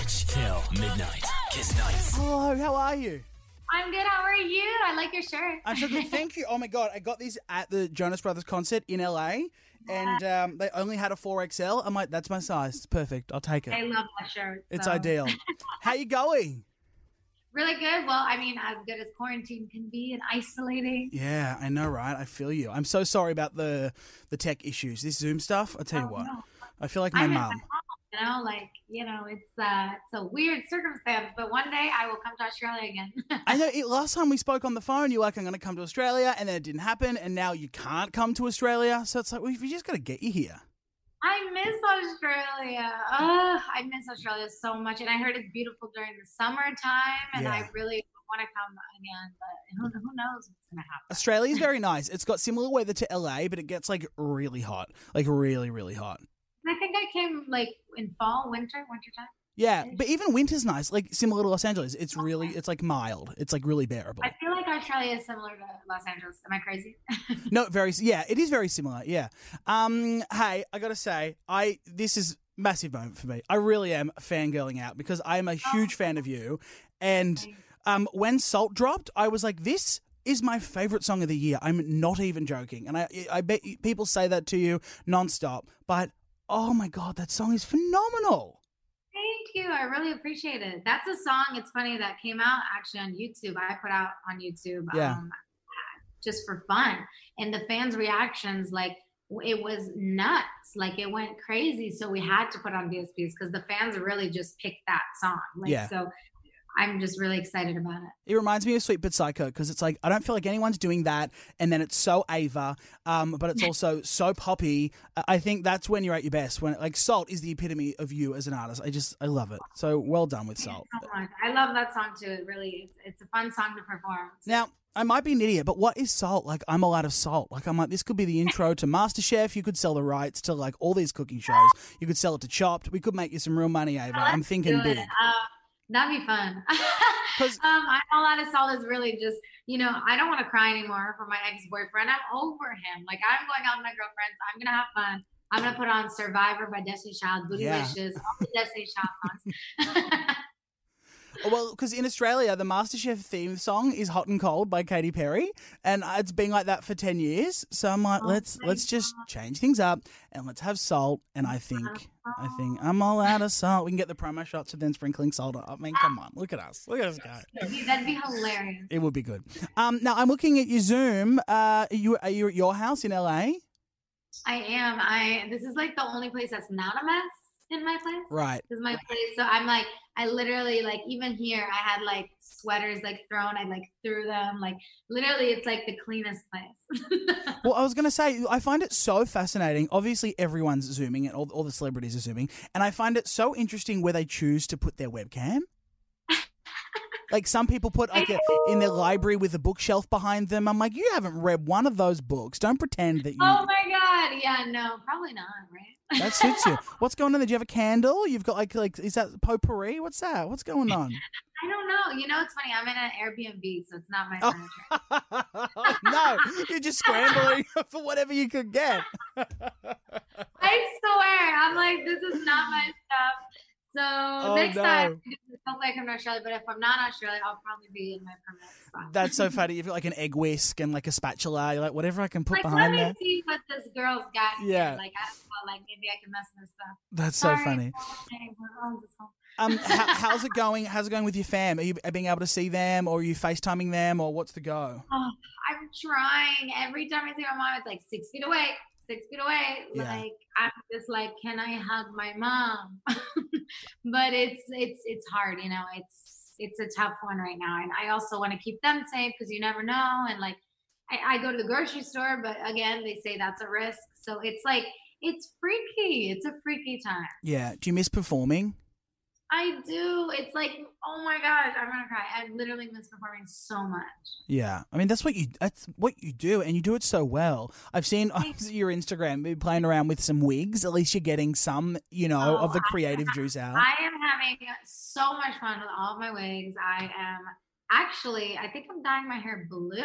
Mitch till midnight. Kiss nights. Hello, how are you? I'm good. How are you? I like your shirt. I'm so good. Thank you. Oh my god, I got these at the Jonas Brothers concert in LA, and um, they only had a 4XL. I'm like, that's my size. It's perfect. I'll take it. I love that shirt. It's so. ideal. How you going? Really good. Well, I mean, as good as quarantine can be and isolating. Yeah, I know, right? I feel you. I'm so sorry about the the tech issues. This Zoom stuff. I tell you Oh, what, no. I feel like my I'm at mum. home, You know, like you know, it's uh, it's a weird circumstance, but one day I will come to Australia again. I know. It, last time we spoke on the phone, you were like, "I'm going to come to Australia," and then it didn't happen, and now you can't come to Australia. So it's like we, we just got to get you here. I miss Australia. Ugh, I miss Australia so much, and I heard it's beautiful during the summertime, and I really want to come again, but who, who knows what's gonna happen. Australia's very nice. It's got similar weather to LA, but it gets like really hot, like really, really hot. I think I came like in fall, winter, winter time. Yeah, but even winter's nice, like similar to Los Angeles. It's really, it's like mild. It's like really bearable. I feel like Australia is similar to Los Angeles. Am I crazy? No, very, yeah, it is very similar. Yeah. Um, hey, I gotta say, I this is massive moment for me. I really am fangirling out because I am a huge fan of you, and um, when Salt dropped, I was like, this. Is my favorite song of the year. I'm not even joking, and I I bet people say that to you nonstop. But oh my god, that song is phenomenal. Thank you. I really appreciate it. That's a song. It's funny that came out actually on YouTube. I put out on YouTube. Yeah. Um, just for fun, and the fans' reactions, like it was nuts. Like it went crazy. So we had to put on DSPs because the fans really just picked that song. Like, Yeah. So I'm just really excited about it. It reminds me of Sweet But Psycho because it's like I don't feel like anyone's doing that, and then it's so Ava, um, but it's also so poppy. I- think that's when you're at your best. When like Salt is the epitome of you as an artist. I just I love it. So well done with Salt. So. I love that song too. It really, it's, it's a fun song to perform. Now I might be an idiot, but what is Salt? Like I'm all out of salt. Like I'm like this could be the intro to MasterChef. You could sell the rights to like all these cooking shows. You could sell it to Chopped. We could make you some real money, Ava. I'm thinking big. Uh, that'd be fun. um, I'm all out of salt is really just, you know, I don't want to cry anymore for my ex boyfriend. I'm over him. Like I'm going out with my girlfriends. I'm gonna have fun. I'm gonna put on Survivor by Destiny Child, Yeah. Bootylicious, all the Destiny Child songs. Well, because in Australia, the MasterChef theme song is "Hot and Cold" by Katy Perry, and it's been like that for ten years. So I'm like, Oh let's let's just change things up and let's have salt. And I think I think I'm all out of salt. We can get the promo shots of them sprinkling salt. I mean, come on, look at us, look at us go. That'd be hilarious. It would be good. Um, now I'm looking at your Zoom. Uh, are you are you at your house in LA? I am. I this is like the only place that's not a mess in my place. Right. Is my place. So I'm like, I literally like even here I had like sweaters like thrown. I like threw them. Like literally it's like the cleanest place. Well, I was to say, I find it so fascinating. Obviously, everyone's zooming and all, all the celebrities are zooming. And I find it so interesting where they choose to put their webcam. Like some people put like a, in their library with a bookshelf behind them. I'm like, you haven't read one of those books. Don't pretend that you. oh my god. Yeah, no, probably not, right? that suits you. What's going on there? Do you have a candle? You've got like like is that potpourri? What's that? What's going on? I don't know. You know, it's funny. I'm in an Airbnb, so it's not my Oh. no, you're just scrambling for whatever you could get. I swear, I'm like, this is not my stuff. So Oh, next no. time, hopefully I come to Australia. But if I'm not in Australia, I'll probably be in my permanent spot. That's so funny. You've got like an egg whisk and like a spatula. You're like, whatever I can put like, let behind me there. see what this girl's got. here. Yeah. Like, I know, like maybe I can mess with stuff. That's so funny. okay, we're on this home. Um, how, how's it going? How's it going with your fam? Are you being able to see them, or are you FaceTiming them, or what's the go? Oh, I'm trying. Every time I see my mom, it's like six feet away, six feet away. Yeah. Like I'm just like, can I hug my mom? but it's it's it's hard, you know. It's it's a tough one right now, and I also want to keep them safe because you never know. And like, I, I go to the grocery store, but again, they say that's a risk. So it's like it's freaky. It's a freaky time. Yeah. Do you miss performing? I do. It's like, oh my gosh, I'm gonna cry. I literally miss performing so much. Yeah. I mean, that's what you that's what you do, and you do it so well. I've seen on your Instagram playing around with some wigs. At least you're getting some, you know, oh, of Oh, the I- creative juice out. I am having so much fun with all of my wigs. I am actually, I think I'm dyeing my hair blue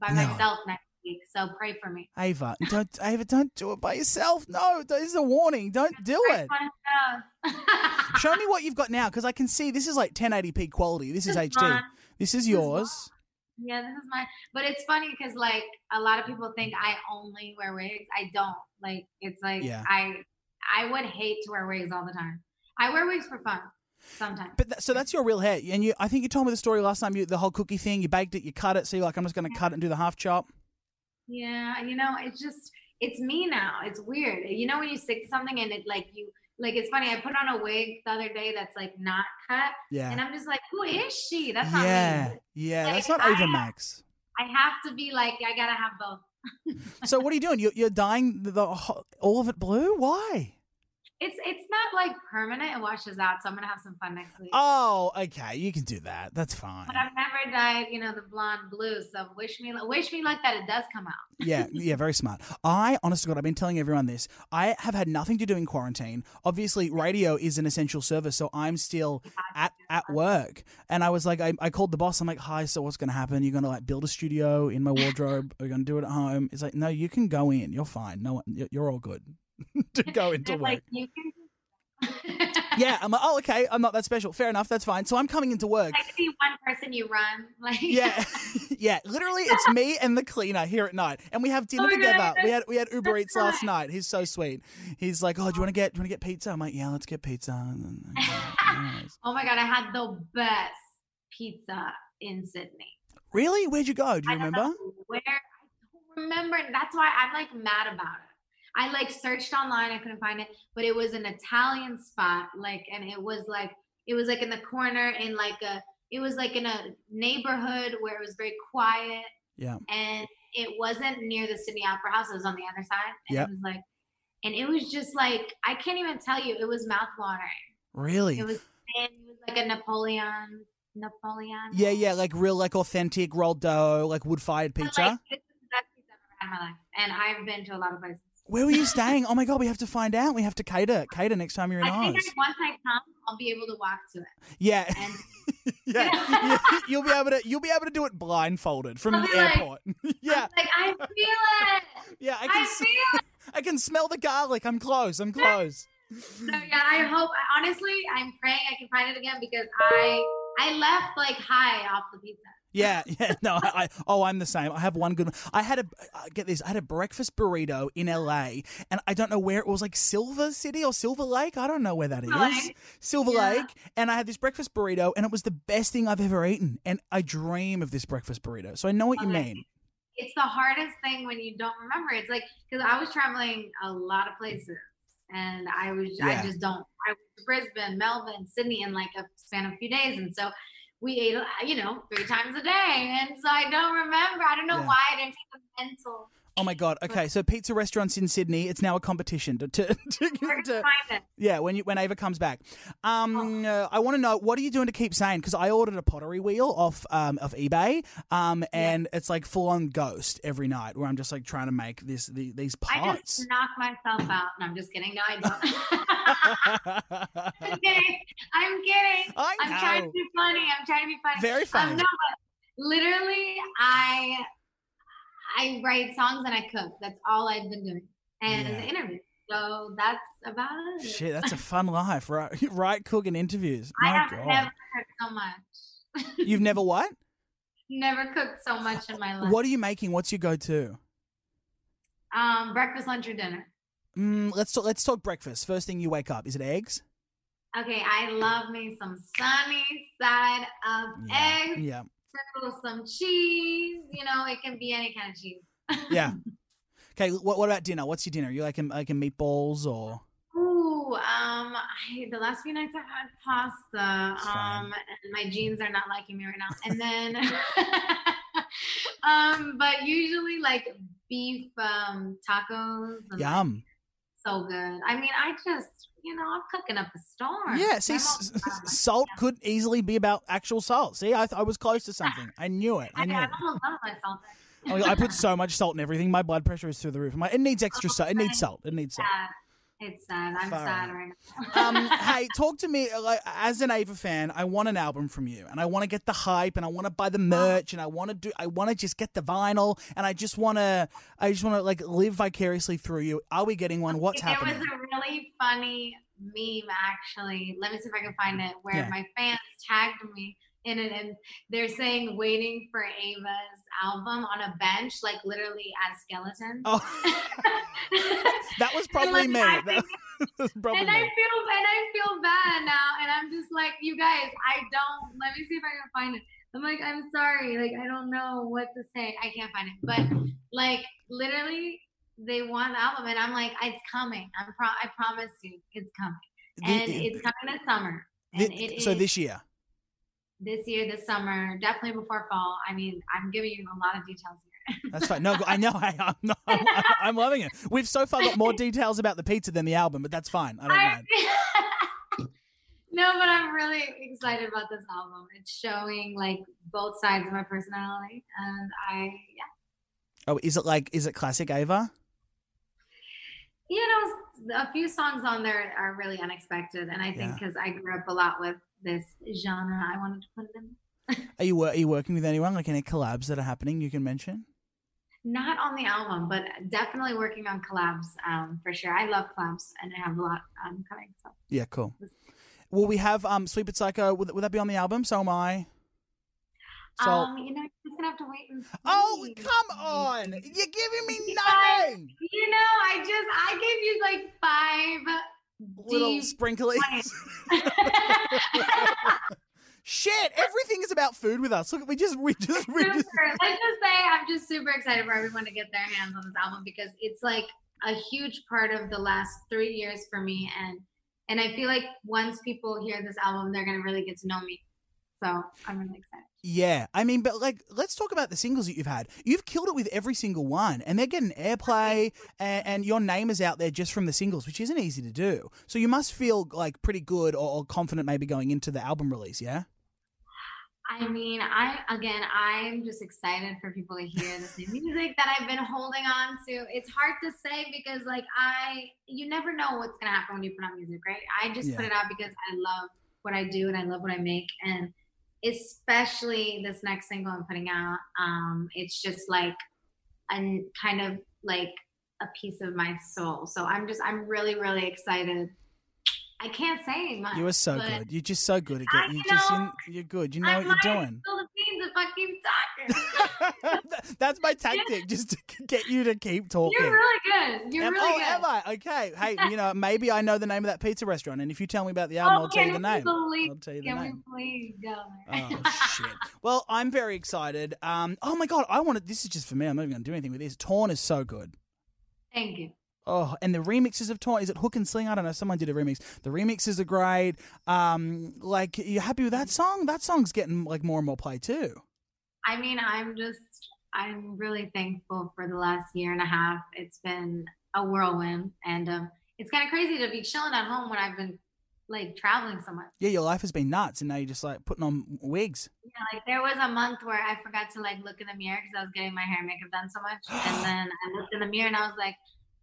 by No. myself next week. So pray for me. Ava, don't Ava, don't do it by yourself. No, this is a warning. Don't do it. Show me what you've got now, because I can see this is like 1080p quality. This is This is HD. mine. This is is yours. Yeah, this is my. But it's funny because like a lot of people think I only wear wigs. I don't. Like it's like Yeah. I I would hate to wear wigs all the time. I wear wigs for fun sometimes. But so that's your real hair, and you. I think you told me the story last time. You the whole cookie thing. You baked it. You cut it. So you're like, I'm just going to cut it and do the half chop. Yeah, you know, it's just it's me now. It's weird. You know when you stick to something and it like you like it's funny. I put on a wig the other day that's like not cut, Yeah. and I'm just like, who is she? That's not yeah. me. Yeah. Like, That's not Ava Max. I have to be like I gotta have both. So what are you doing? You're, you're dyeing the, the all of it blue. Why? It's it's not like permanent. It washes out, so I'm gonna have some fun next week. Oh, okay. You can do that. That's fine. But I've never dyed, you know, the blonde blue. So wish me, wish me luck that it does come out. Yeah, yeah, very smart. I, honest to God, I've been telling everyone this. I have had nothing to do in quarantine. Obviously, radio is an essential service, so I'm still at, at work. And I was like, I, I called the boss. I'm like, hi, so what's going to happen? You're going to like build a studio in my wardrobe? Are you going to do it at home? It's like, no, you can go in. You're fine. No, one- you're all good to go into work. like you can. yeah, I'm like, oh, okay. I'm not that special. Fair enough. That's fine. So I'm coming into work. I to be one person you run. Like Yeah, yeah. Literally, it's me and the cleaner here at night, and we have dinner Oh together. God, We had we had Uber Eats last nice. night. He's so sweet. He's like, "Oh, do you want to get do you want to get pizza?" I'm like, "Yeah, let's get pizza." And then, Nice. Oh my god, I had the best pizza in Sydney. really? Where'd you go? Do you I don't remember? know where I don't remember. That's why I'm like mad about it. I like searched online, I couldn't find it, but it was an Italian spot, like, and it was like it was like in the corner in like a it was like in a neighborhood where it was very quiet Yeah. and it wasn't near the Sydney Opera House. It was on the other side. And Yep. it was like and it was just like I can't even tell you, it was mouthwatering. Really? It was it was like a Napoleon Napoleon. yeah, yeah. Like real, like authentic rolled dough, like wood fired pizza. Like, this is the best pizza I've ever had in my life. And I've been to a lot of places. Where were you staying? Oh my god, we have to find out. We have to cater cater next time you're in I think Oz. that once I come, I'll be able to walk to it. Yeah, And yeah. You- You'll be able to you'll be able to do it blindfolded from the like- airport. yeah, like I feel it. yeah. I I, can s- it. I can smell the garlic. I'm close. I'm close. So yeah, I hope. Honestly, I'm praying I can find it again because I I left like high off the pizza. Yeah, yeah. No, I, I oh, I'm the same. I have one good. one. I had a uh, get this. I had a breakfast burrito in LA, and I don't know where it was. Like Silver City or Silver Lake. I don't know where that is. Silver Lake. Silver Yeah. Lake. And I had this breakfast burrito, and it was the best thing I've ever eaten. And I dream of this breakfast burrito. So I know what you mean. It's the hardest thing when you don't remember. It's like because I was traveling a lot of places, and I was Yeah. I just don't. I was to Brisbane, Melbourne, Sydney in like a span of a few days, and so we ate you know three times a day, and so I don't remember. I don't know Yeah. why I didn't take the mental. Oh my god. Okay, so pizza restaurants in Sydney. It's now a competition to to, to, to. Yeah, when you when Ava comes back, Oh. um, uh, I want to know what are you doing to keep sane? Because I ordered a pottery wheel off um of eBay, um, and it's like full on ghost every night where I'm just like trying to make this the, these I pots. just knock myself out. No, I'm just kidding. No, I don't. I'm kidding. I'm kidding. I I'm trying know. to be funny. I'm trying to be funny. Very funny. Um, no, but literally, I I write songs and I cook. That's all I've been doing, and Yeah. interviews. So that's about it. Shit, that's a fun life, right? right, cooking interviews. My I have god, never cooked so much. you've never what? never cooked so much in my life. What are you making? What's your go-to? Um, breakfast, lunch, or dinner. Mm, let's talk. Let's talk breakfast. First thing you wake up, is it eggs? Okay, I love me some sunny side up Yeah, eggs. yeah, sprinkle some cheese. You know, it can be any kind of cheese. yeah. Okay, what, what about dinner? What's your dinner? You like like meatballs or? Ooh, um, I, the last few nights I've had pasta. Um, and my jeans are not liking me right now. And then, um, but usually like beef um tacos. and, like, Yum. So good. I mean, I just, you know, I'm cooking up a storm. Yeah, see, s- salt could easily be about actual salt. See, I, I was close to something. I knew it. I I, knew it. almost done with myself. Oh, I put so much salt in everything. My blood pressure is through the roof. My, it needs extra oh, salt. It needs salt. It needs salt. Sad. It's sad. I'm Far sad right now. Um, hey, talk to me. Like, as an Ava fan, I want an album from you, and I want to get the hype, and I want to buy the merch, and I want to do. I want to just get the vinyl, and I just want to. I just want to like live vicariously through you. Are we getting one? What's there happening? There was a really funny meme actually. Let me see if I can find it where Yeah. my fans tagged me in it and they're saying waiting for Ava's album on a bench, like literally as skeletons. Oh, that was probably like, me. I think- was probably and I me. feel and I feel bad now, and I'm just like, you guys, I don't. Let me see if I can find it. I'm like, I'm sorry, like I don't know what to say. I can't find it, but like literally, they want the album, and I'm like, it's coming. I'm pro- I promise you, it's coming, and The- it's coming this summer. the- And it so is this year. This year, this summer, definitely before fall. I mean, I'm giving you a lot of details here. That's fine. No, I know. I, I'm, not, I'm, I'm loving it. We've so far got more details about the pizza than the album, but that's fine. I don't I- mind. no, but I'm really excited about this album. It's showing like both sides of my personality, and I, yeah, Oh, is it like is it classic Ava? you know, a few songs on there are really unexpected, and I think Yeah. because I grew up a lot with this genre, I wanted to put it in. Are you are you working with anyone like any collabs that are happening you can mention? Not on the album, but definitely working on collabs um, for sure. I love collabs, and I have a lot um, coming. So. Yeah, cool. Will we have um Sweet But Psycho? Would, would that be on the album? So am I. So um, you know, you're just gonna have to wait and see. oh come on! You're giving me nothing. You know, I just I gave you like five Little sprinkly. Shit! Everything is about food with us. Look, we just we just we just. Let's just say I'm just super excited for everyone to get their hands on this album because it's like a huge part of the last three years for me, and and I feel like once people hear this album, they're gonna really get to know me. So I'm really excited. Yeah, I mean, but like, let's talk about the singles that you've had. You've killed it with every single one, and they're getting airplay, and, and your name is out there just from the singles, which isn't easy to do. So you must feel like pretty good or, or confident, maybe going into the album release. Yeah. I mean, I again, I'm just excited for people to hear this new music that I've been holding on to. It's hard to say because, like, I you never know what's gonna happen when you put out music, right? I just put it out because I love what I do and I love what I make, and especially this next single I'm putting out. Um, it's just like a kind of like a piece of my soul. So I'm just, I'm really, really excited. I can't say much. You are so good. You're just so good at I getting. You just know. you, you're good. You know I what you're doing. spill the beans if I keep talking. That's my tactic, just to get you to keep talking. You're really good. You're Am- really oh, good. am I? Okay. Hey, you know, maybe I know the name of that pizza restaurant, and if you tell me about the album, oh, I'll tell you the name. Believe, I'll tell you the can name. we please go there? Oh shit! Well, I'm very excited. Um, oh my god, I wanted. This is just for me. I'm not even going to do anything with this. Torn is so good. Thank you. Oh, and the remixes of Torn. Is it Hook and Sling? I don't know. Someone did a remix. The remixes are great. Um, like, you happy with that song? That song's getting like more and more play too. I mean, I'm just, I'm really thankful for the last year and a half. It's been a whirlwind, and um, it's kind of crazy to be chilling at home when I've been like traveling so much. Yeah, your life has been nuts, and now you're just like putting on wigs. Yeah, like there was a month where I forgot to like look in the mirror because I was getting my hair and makeup done so much, and then I looked in the mirror and I was like,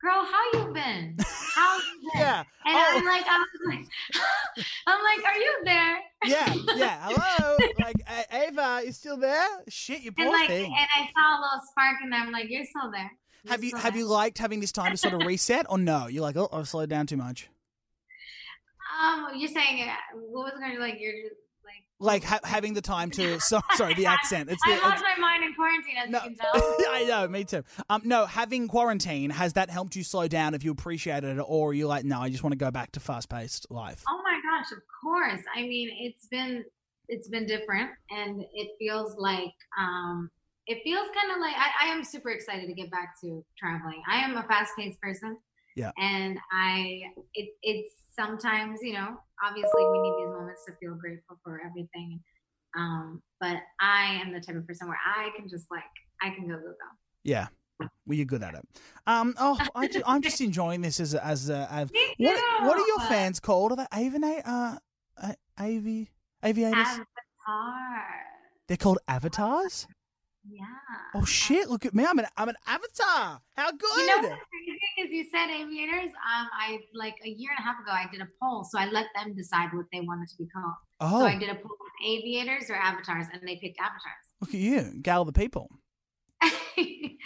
"Girl, how you been? How you been?" Yeah. And Oh. I'm like, I was like, I'm like, are you there? Yeah, yeah. Hello, like Ava, you still there? Shit, you poor And like, thing. and I saw a little spark, and I'm like, you're still there. You're Have you have there." you liked having this time to sort of reset, or no? You're like, oh, I've slowed down too much. Um, you're saying uh, what was it going to be like? You're just like. Ha- having the time to. So, sorry, the accent. It's the. I lost my mind in quarantine, as no, you can tell. I know, me too. Um, no, having quarantine has that helped you slow down? If you appreciated it, or are you like, no, I just want to go back to fast paced life? Oh my gosh, of course. I mean, it's been it's been different and it feels like um it feels kind of like I, I am super excited to get back to traveling. I am a fast paced person. Yeah. And I it it's sometimes, you know, obviously we need these moments to feel grateful for everything. Um, but I am the type of person where I can just like I can go go go. Yeah. Well, you're good at it. Um, oh, I I'm just enjoying this as a, as a, as what what are your fans called? Are they avina uh, uh avi aviators? Avatar. They're called avatars. Yeah. Oh shit! Look at me. I'm an I'm an avatar. How good? You know what's crazy is you said aviators. Um, I like a year and a half ago, I did a poll, so I let them decide what they wanted to be called. oh, So I did a poll with aviators or avatars, and they picked avatars. look at you, gal the people.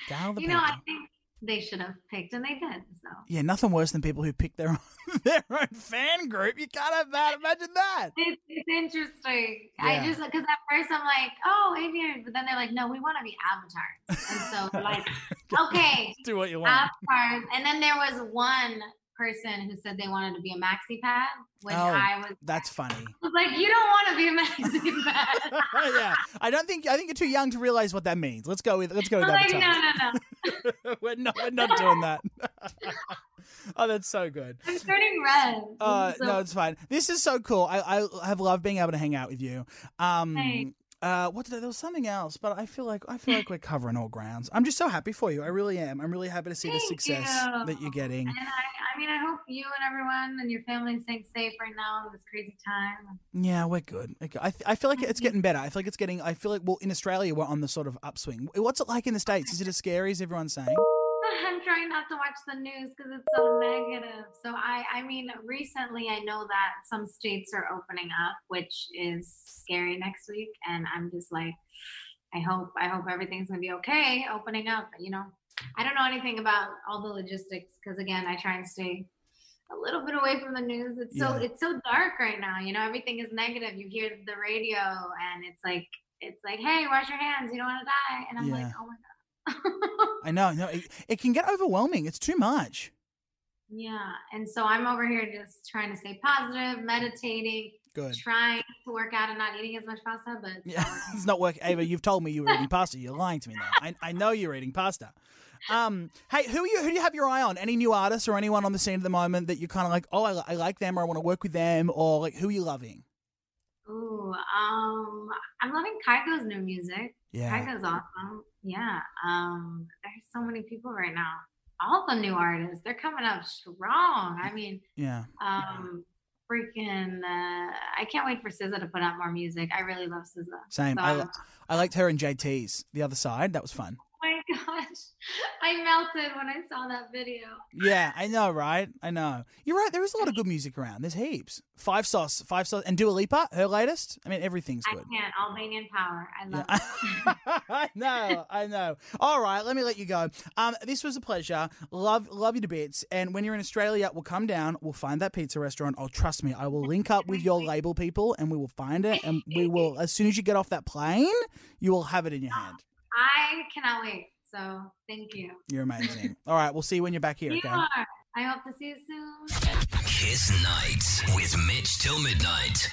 Gal the you people. know, I think they should have picked, and they did. So Yeah, nothing worse than people who pick their own, their own fan group. You can't have that. Imagine that. it's, it's interesting. Yeah. I just because at first I'm like, oh, aviators, but then they're like, no, we want to be avatars, and so like, okay, Do what you want. avatars. And then there was one person who said they wanted to be a maxi pad, which Oh. I was, That's funny. I was like, you don't want to be a maxi pad. yeah, I don't think I think you're too young to realize what that means. Let's go with let's go with I'm like, no, no, no. we're not we're not doing that. oh, that's so good. I'm turning red. Uh, So- no, it's fine. This is so cool. I, I have loved being able to hang out with you. Um, Thanks. Uh, what did I, there was something else, but I feel like I feel like we're covering all grounds. I'm just so happy for you. I really am. I'm really happy to see the success you. that you're getting. And I, I mean, I hope you and everyone and your family is staying safe right now in this crazy time. Yeah, we're good. I, I feel like it's getting better. I feel like it's getting. I feel like well, in Australia we're on the sort of upswing. What's it like in the states? Is it as scary as everyone's saying? I'm trying not to watch the news because it's so negative. So I, I mean, recently I know that some states are opening up, which is scary next week, and I'm just like, I hope, I hope everything's gonna be okay opening up. You know, I don't know anything about all the logistics because again, I try and stay a little bit away from the news. It's so, Yeah. it's so dark right now. You know, everything is negative. You hear the radio, and it's like, it's like, hey, wash your hands. You don't want to die. And I'm like, oh my god. I know. No, it, it can get overwhelming. It's too much. Yeah. And so I'm over here just trying to stay positive, meditating, Good. trying to work out and not eating as much pasta, but Yeah, it's not working. Ava, you've told me you were eating pasta. You're lying to me now. I, I know you're eating pasta. Um, hey, who are you? Who do you have your eye on? Any new artists or anyone on the scene at the moment that you're kind of like, oh, I, I like them, or I want to work with them, or like who are you loving? Ooh, um, I'm loving Kygo's new music. Yeah, Kygo's awesome. Yeah. Um, there's so many people right now. All the new artists, they're coming up strong. I mean, yeah. um, freaking, uh, I can't wait for SZA to put out more music. I really love SZA. Same. So I, li- I liked her and JT's the other side. That was fun. Oh my gosh. I melted when I saw that video. Yeah, I know, right? I know. You're right. There is a lot of good music around. There's heaps. Five sauce, five sauce, and Dua Lipa, her latest. I mean, everything's good. I can't. Albanian power. I love Yeah. it. I know, I know. All right, let me let you go. Um, this was a pleasure. Love, love you to bits. And when you're in Australia, we'll come down. We'll find that pizza restaurant. Oh, trust me, I will link up with your label people, and we will find it. And we will, as soon as you get off that plane, you will have it in your hand. I cannot wait. So thank you. You're amazing. All right, we'll see you when you're back here. You Okay. are. I hope to see you soon. Kiss Nights with Mitch till midnight.